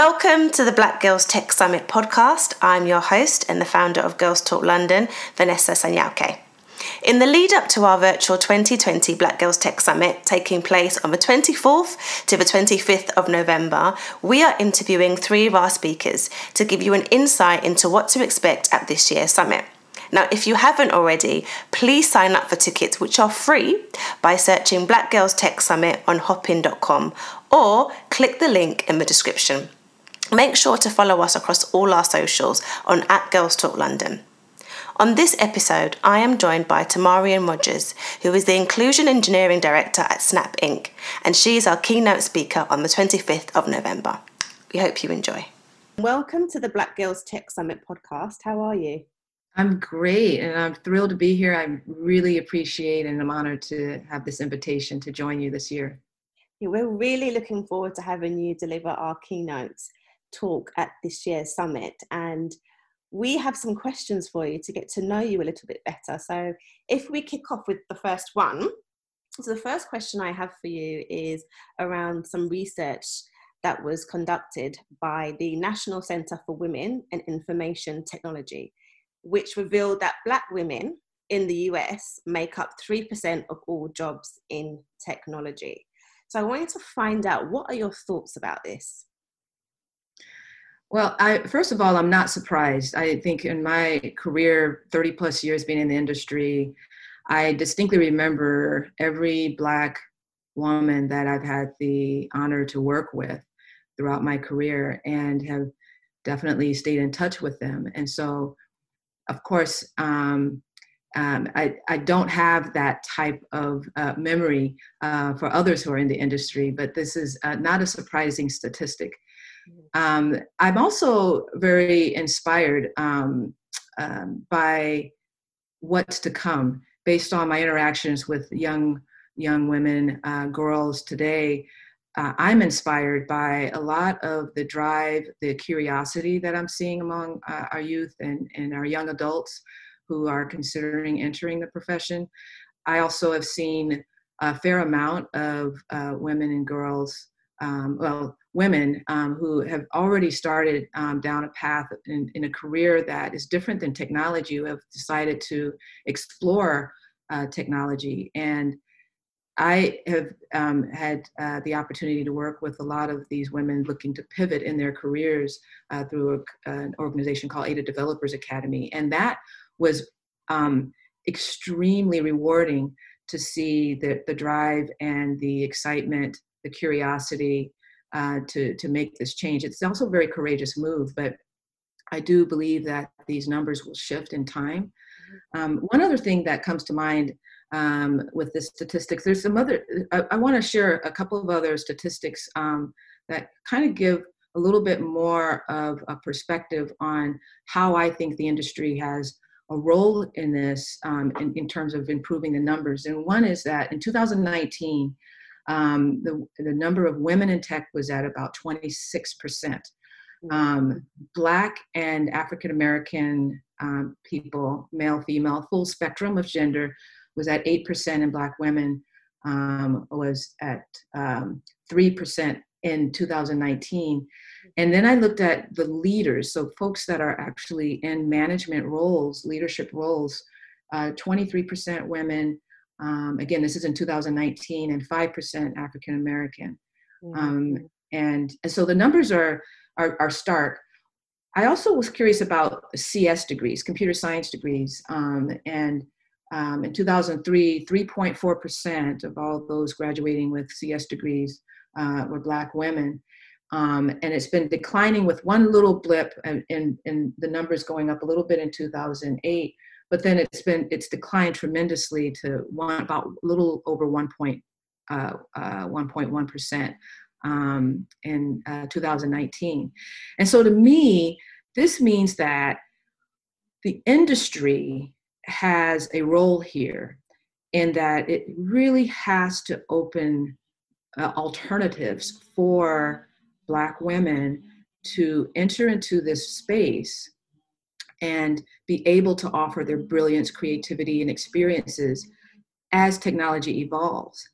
Welcome to the Black Girls Tech Summit podcast. I'm your host and the founder of Girls Talk London, Vanessa Sanyauke. In the lead up to our virtual 2020 Black Girls Tech Summit taking place on the 24th to the 25th of November, we are interviewing three of our speakers to give you an insight into what to expect at this year's summit. Now, if you haven't already, please sign up for tickets, which are free, by searching Black Girls Tech Summit on hopin.com or click the link in the description. Make sure to follow us across all our socials on at Girls Talk London. On this episode, I am joined by Tamarian Rogers, who is the Inclusion Engineering Director at Snap Inc., and she is our keynote speaker on the 25th of November. We hope you enjoy. Welcome to the Black Girls Tech Summit podcast. How are you? I'm great, and I'm thrilled to be here. I really appreciate and I'm honored to have this invitation to join you this year. Yeah, we're really looking forward to having you deliver our keynotes talk at this year's summit. And we have some questions for you to get to know you a little bit better. So, if we kick off with the first one, so the first question I have for you is around some research that was conducted by the National Centre for Women and Information Technology which revealed that Black women in the US make up 3% of all jobs in technology. So I wanted to find out what are your thoughts about this? Well, I, first of all, I'm not surprised. I think in my career, 30 plus years being in the industry, I distinctly remember every Black woman that I've had the honor to work with throughout my career and have definitely stayed in touch with them. And so of course, um, um, I, I, don't have that type of uh, memory uh, for others who are in the industry, but this is uh, not a surprising statistic. Um, I'm also very inspired um, um, by what's to come based on my interactions with young young women, uh, girls today uh, I'm inspired by a lot of the drive, the curiosity that I'm seeing among uh, our youth and, and our young adults who are considering entering the profession. I also have seen a fair amount of uh, women and girls, um, well, women um, who have already started um, down a path in, in, a career that is different than technology, who have decided to explore uh, technology. And I have um, had uh, the opportunity to work with a lot of these women looking to pivot in their careers uh, through a, an organization called Ada Developers Academy. And that was um, extremely rewarding to see the, the drive and the excitement, the curiosity uh, to, to make this change. It's also a very courageous move, but I do believe that these numbers will shift in time. Mm-hmm. Um, one other thing that comes to mind um, with the statistics. There's some other, I, I want to share a couple of other statistics um, that kind of give a little bit more of a perspective on how I think the industry has a role in this um, in, in, terms of improving the numbers. And one is that in 2019, um, the, the number of women in tech was at about 26%. Um, black and African American um, people, male, female, full spectrum of gender, was at 8% and black women um, was at um, 3% in 2019 and then i looked at the leaders so folks that are actually in management roles leadership roles uh, 23% women um, again this is in 2019 and 5% african american mm-hmm. um, and, and so the numbers are, are, are stark i also was curious about cs degrees computer science degrees um, and um, in 2003, 3.4% of all those graduating with CS degrees uh, were Black women. Um, and it's been declining with one little blip and, and, and, the numbers going up a little bit in 2008 but then it's been it's declined tremendously to one about a little over 1.1 uh, uh, um, in uh, 2019 and so to me this means that the industry has a role here in that it really has to open uh, alternatives for Black women to enter into this space and be able to offer their brilliance, creativity, and experiences as technology evolves.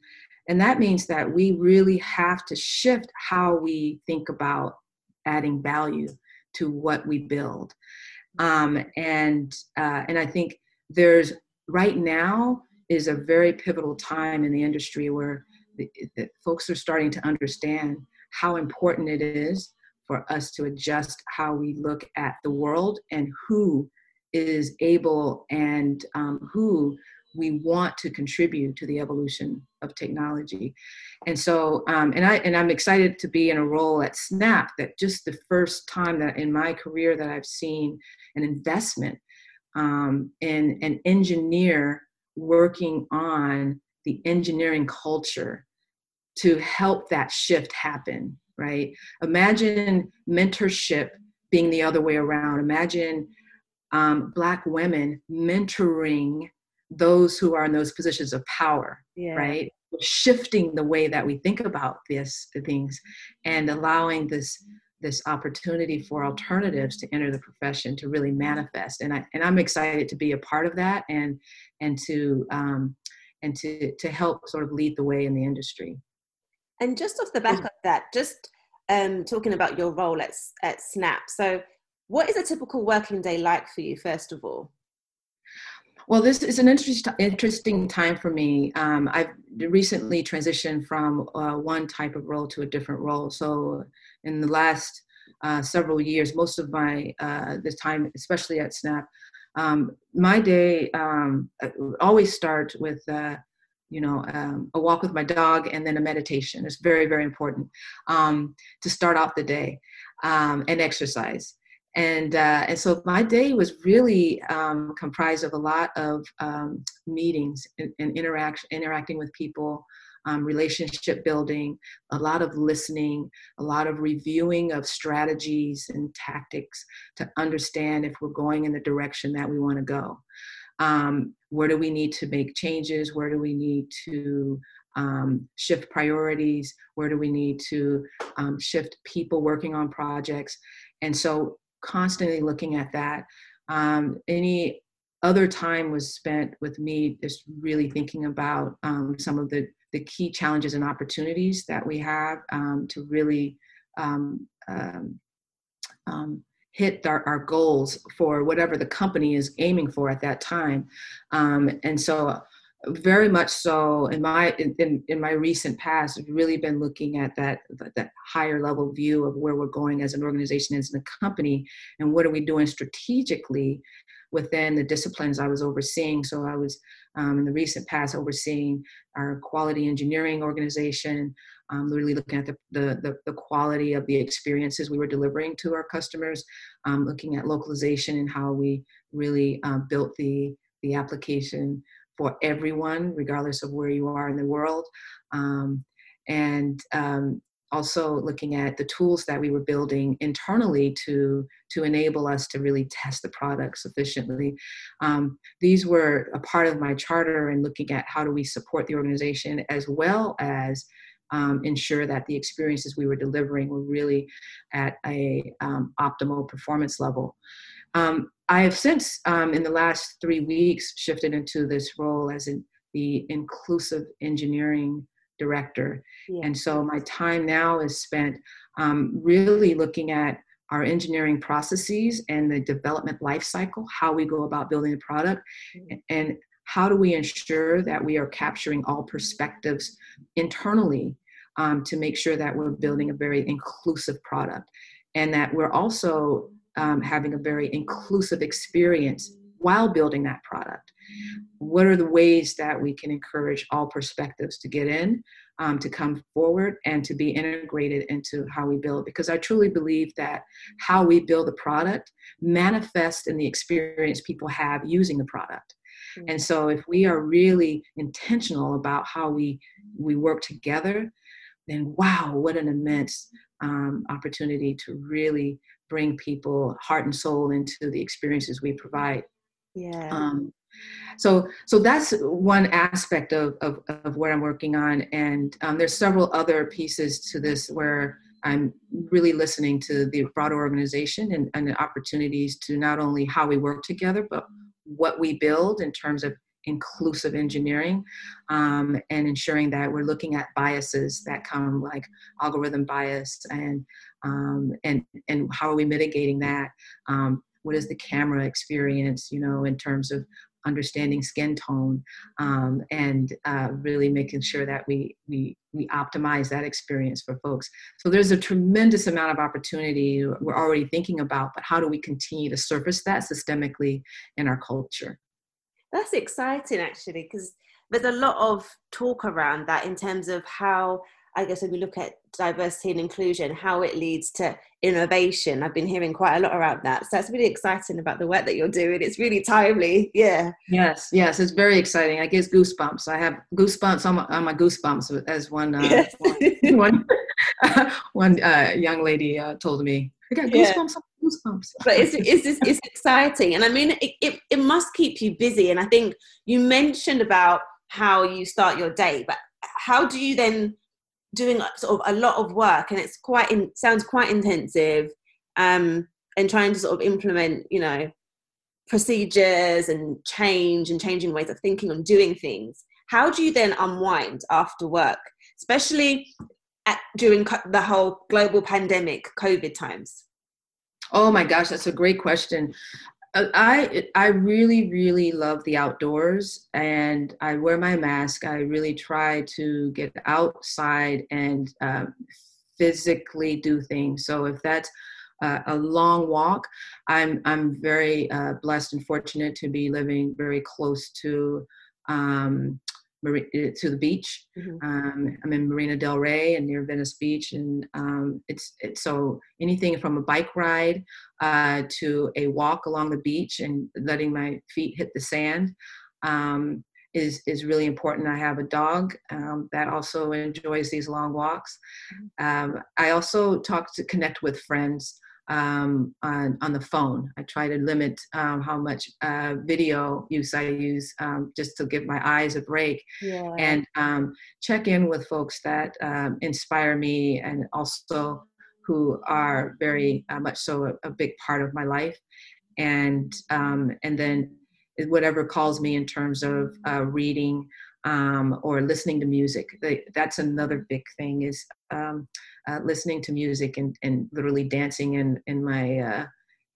And that means that we really have to shift how we think about adding value to what we build. Um, and uh, and I think there's right now is a very pivotal time in the industry where the, the folks are starting to understand how important it is for us to adjust how we look at the world and who is able and um, who we want to contribute to the evolution of technology. And so um, and i and i'm excited to be in a role at snap that just the first time that in my career that i've seen an investment um, in an engineer working on the engineering culture to help that shift happen right? Imagine mentorship being the other way around. Imagine um, black women mentoring those who are in those positions of power yeah. right? Shifting the way that we think about this things and allowing this this opportunity for alternatives to enter the profession to really manifest. And i and i'm excited to be a part of that and and to um and to to help sort of lead the way in the industry. And just off the back of that just um talking about your role at at snap so what is a typical working day like for you first of all well, this is an interesting time for me. Um, I've recently transitioned from uh, one type of role to a different role. So, in the last uh, several years, most of my uh, this time, especially at Snap, um, my day um, uh, always start with uh, you know um, a walk with my dog and then a meditation. It's very very important um, to start off the day um, and exercise and uh, and so my day was really um, comprised of a lot of um, meetings and, and interacting with people um, relationship building a lot of listening a lot of reviewing of strategies and tactics to understand if we're going in the direction that we want to go um, where do we need to make changes? Where do we need to um, shift priorities? Where do we need to um, shift people working on projects? And so constantly looking at that. Um, any other time was spent with me just really thinking about um, some of the, the key challenges and opportunities that we have um, to really um, um, um, hit our, our, goals for whatever the company is aiming for at that time. and so very much so in my in, in my recent past i've really been looking at that that higher level view of where we're going as an organization as a company and what are we doing strategically within the disciplines i was overseeing so i was um, in the recent past overseeing our quality engineering organization um, really looking at the, the, the, quality of the experiences we were delivering to our customers um, looking at localization and how we really um, built the the application for everyone, regardless of where you are in the world. Um, and um, also looking at the tools that we were building internally to to enable us to really test the product sufficiently. Um, these were a part of my charter and looking at how do we support the organization as well as um, ensure that the experiences we were delivering were really at a um, optimal performance level. Um, I have since, um, in the last three weeks, shifted into this role as in the inclusive engineering director. Yeah. And so my time now is spent um, really looking at our engineering processes and the development life cycle, how we go about building a product, mm-hmm. and how do we ensure that we are capturing all perspectives internally um, to make sure that we're building a very inclusive product and that we're also um, having a very inclusive experience while building that product. What are the ways that we can encourage all perspectives to get in, um, to come forward, and to be integrated into how we build? Because I truly believe that how we build the product manifests in the experience people have using the product. Mm-hmm. And so, if we are really intentional about how we we work together, then wow, what an immense um, opportunity to really bring people heart and soul into the experiences we provide. Yeah. Um, so so that's one aspect of, of, of what I'm working on. And um, there's several other pieces to this where I'm really listening to the broader organization and, and the opportunities to not only how we work together, but what we build in terms of inclusive engineering um, and ensuring that we're looking at biases that come like algorithm bias and um, and and how are we mitigating that um, what is the camera experience you know in terms of understanding skin tone um, and uh, really making sure that we, we, we optimize that experience for folks. So there's a tremendous amount of opportunity we're already thinking about, but how do we continue to surface that systemically in our culture? That's exciting actually, because there's a lot of talk around that in terms of how I guess when we look at diversity and inclusion, how it leads to innovation. I've been hearing quite a lot around that. So that's really exciting about the work that you're doing. It's really timely. Yeah. Yes, yes, it's very exciting. I get goosebumps. I have goosebumps on my, on my goosebumps as one uh, yes. one, one, one uh, young lady uh, told me. I got goosebumps. Yeah. Goosebumps. but it's, it's, it's, it's exciting. And I mean, it, it, it must keep you busy. And I think you mentioned about how you start your day, but how do you then doing sort of a lot of work and it's quite in, sounds quite intensive um, and trying to sort of implement you know procedures and change and changing ways of thinking and doing things how do you then unwind after work especially at, during the whole global pandemic covid times oh my gosh that's a great question uh, I I really really love the outdoors and I wear my mask. I really try to get outside and uh, physically do things. So if that's uh, a long walk, I'm I'm very uh, blessed and fortunate to be living very close to um, to the beach. Mm-hmm. Um, I'm in Marina Del Rey and near Venice Beach, and um, it's, it's, so anything from a bike ride uh, to a walk along the beach and letting my feet hit the sand um, is is really important. I have a dog um, that also enjoys these long walks. Mm-hmm. Um, I also talk to connect with friends um, on, on the phone. I try to limit um, how much uh, video use I use um, just to give my eyes a break yeah. and um, check in with folks that um, inspire me and also who are very uh, much so a, a, big part of my life. And, um, and then whatever calls me in terms of uh, reading or listening to music. That's another big thing is uh, listening to music and, and literally dancing in in my uh,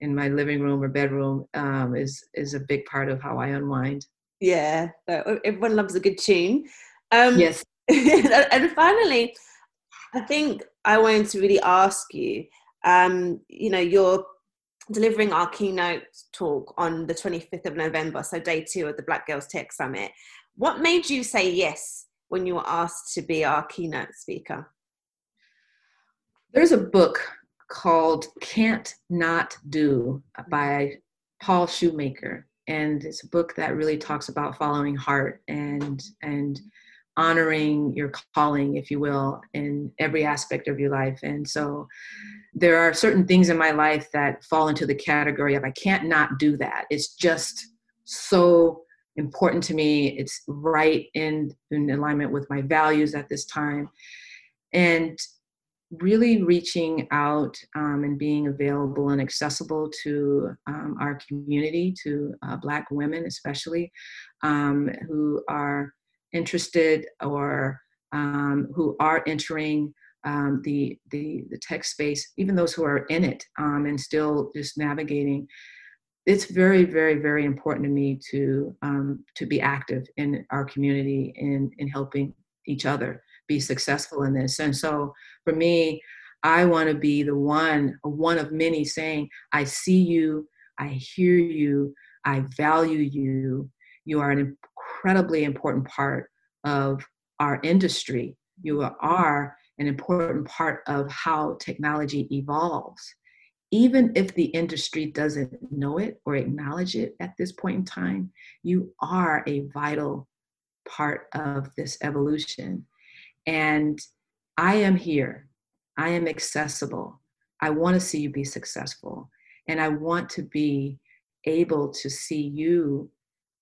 in my living room or bedroom um, is is a big part of how I unwind. Yeah, everyone loves a good tune. Um, yes. and finally, I think I wanted to really ask you. Um, you know, you're delivering our keynote talk on the 25th of November, so day two of the Black Girls Tech Summit. What made you say yes when you were asked to be our keynote speaker? There's a book called Can't Not Do by Paul Shoemaker. And it's a book that really talks about following heart and and honoring your calling, if you will, in every aspect of your life. And so there are certain things in my life that fall into the category of I can't not do that. It's just so important to me. It's right in, in alignment with my values at this time. And really reaching out um, and being available and accessible to um, our community, to uh, Black women especially, um, who are interested or um, who are entering um, the, the, the tech space, even those who are in it um, and still just navigating. It's very, very, very important to me to um, to be active in our community in in helping each other be successful in this. And so for me, I want to be the one, one of many saying, I see you, I hear you, I value you. You are an incredibly important part of our industry. You are an important part of how technology evolves. Even if the industry doesn't know it or acknowledge it at this point in time, you are a vital part of this evolution. And I am here. I am accessible. I want to see you be successful. And I want to be able to see you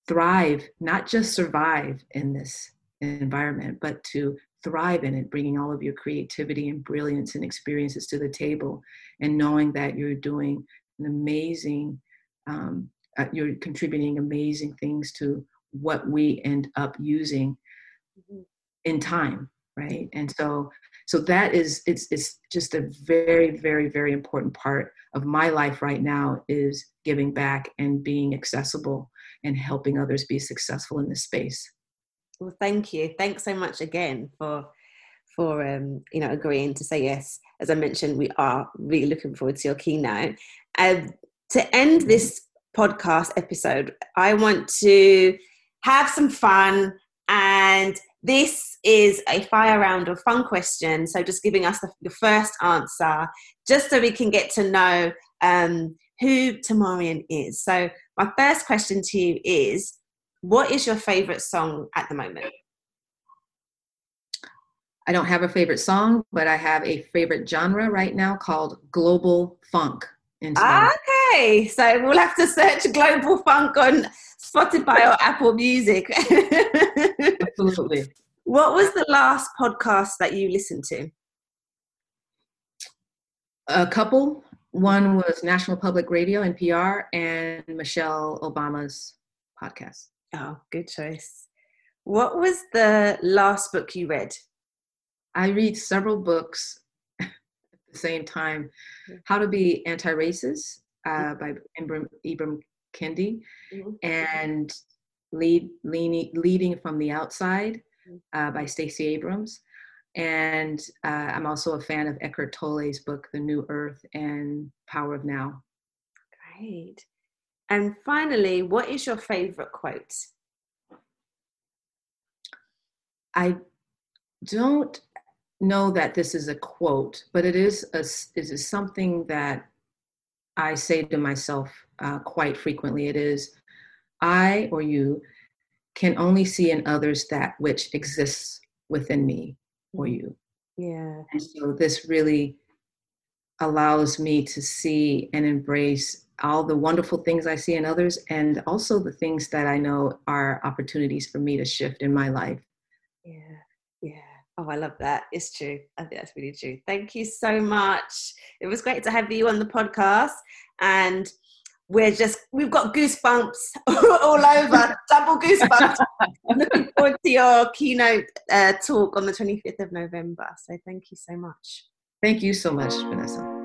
thrive, not just survive in this environment, but to thrive in it, bringing all of your creativity and brilliance and experiences to the table, and knowing that you're doing an amazing, um, uh, you're contributing amazing things to what we end up using mm-hmm. in time right and so so that is it's it's just a very very very important part of my life right now is giving back and being accessible and helping others be successful in this space well thank you thanks so much again for for um, you know agreeing to say yes as i mentioned we are really looking forward to your keynote and to end this podcast episode i want to have some fun and this is a fire round of fun questions. So just giving us the, the first answer, just so we can get to know um, who Tamarian is. So my first question to you is, what is your favorite song at the moment? I don't have a favorite song, but I have a favorite genre right now called global funk. Ah, okay, so we'll have to search global funk on Spotify or Apple Music. Absolutely. What was the last podcast that you listened to? A couple. One was National Public Radio, NPR, and Michelle Obama's podcast. Oh, good choice. What was the last book you read? I read several books at the same time. How to Be Anti-Racist uh, mm-hmm. by Ibram, Ibram Kendi mm-hmm. and Lead, leaning, Leading from the Outside uh, by Stacey Abrams. And uh, I'm also a fan of Eckhart Tolle's book, The New Earth and Power of Now. Great. And finally, what is your favorite quote? I don't know that this is a quote, but it is a, it is something that I say to myself uh, quite frequently. It is, I or you can only see in others that which exists within me or you. Yeah. And so this really allows me to see and embrace all the wonderful things I see in others and also the things that I know are opportunities for me to shift in my life. Yeah. Yeah. Oh, I love that. It's true. I think that's really true. Thank you so much. It was great to have you on the podcast. And we're just we've got goosebumps all over double goosebumps looking forward to your keynote uh, talk on the 25th of november so thank you so much thank you so much vanessa